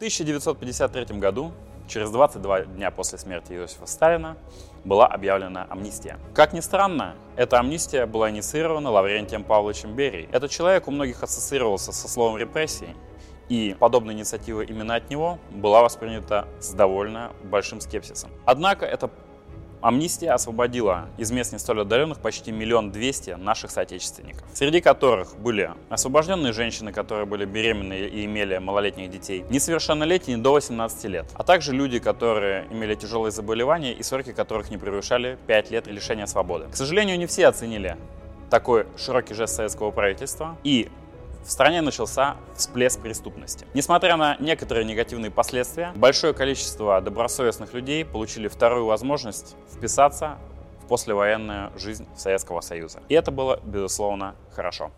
1953 году, через 22 дня после смерти Иосифа Сталина, была объявлена амнистия. Как ни странно, эта амнистия была инициирована Лаврентием Павловичем Берией. Этот человек у многих ассоциировался со словом репрессии, и подобная инициатива именно от него была воспринята с довольно большим скепсисом. Однако это Амнистия освободила из мест не столь отдаленных почти миллион двести наших соотечественников, среди которых были освобожденные женщины, которые были беременны и имели малолетних детей, несовершеннолетние до 18 лет, а также люди, которые имели тяжелые заболевания и сроки которых не превышали 5 лет лишения свободы. К сожалению, не все оценили такой широкий жест советского правительства, и в стране начался всплеск преступности. Несмотря на некоторые негативные последствия, большое количество добросовестных людей получили вторую возможность вписаться в послевоенную жизнь Советского Союза. И это было, безусловно, хорошо.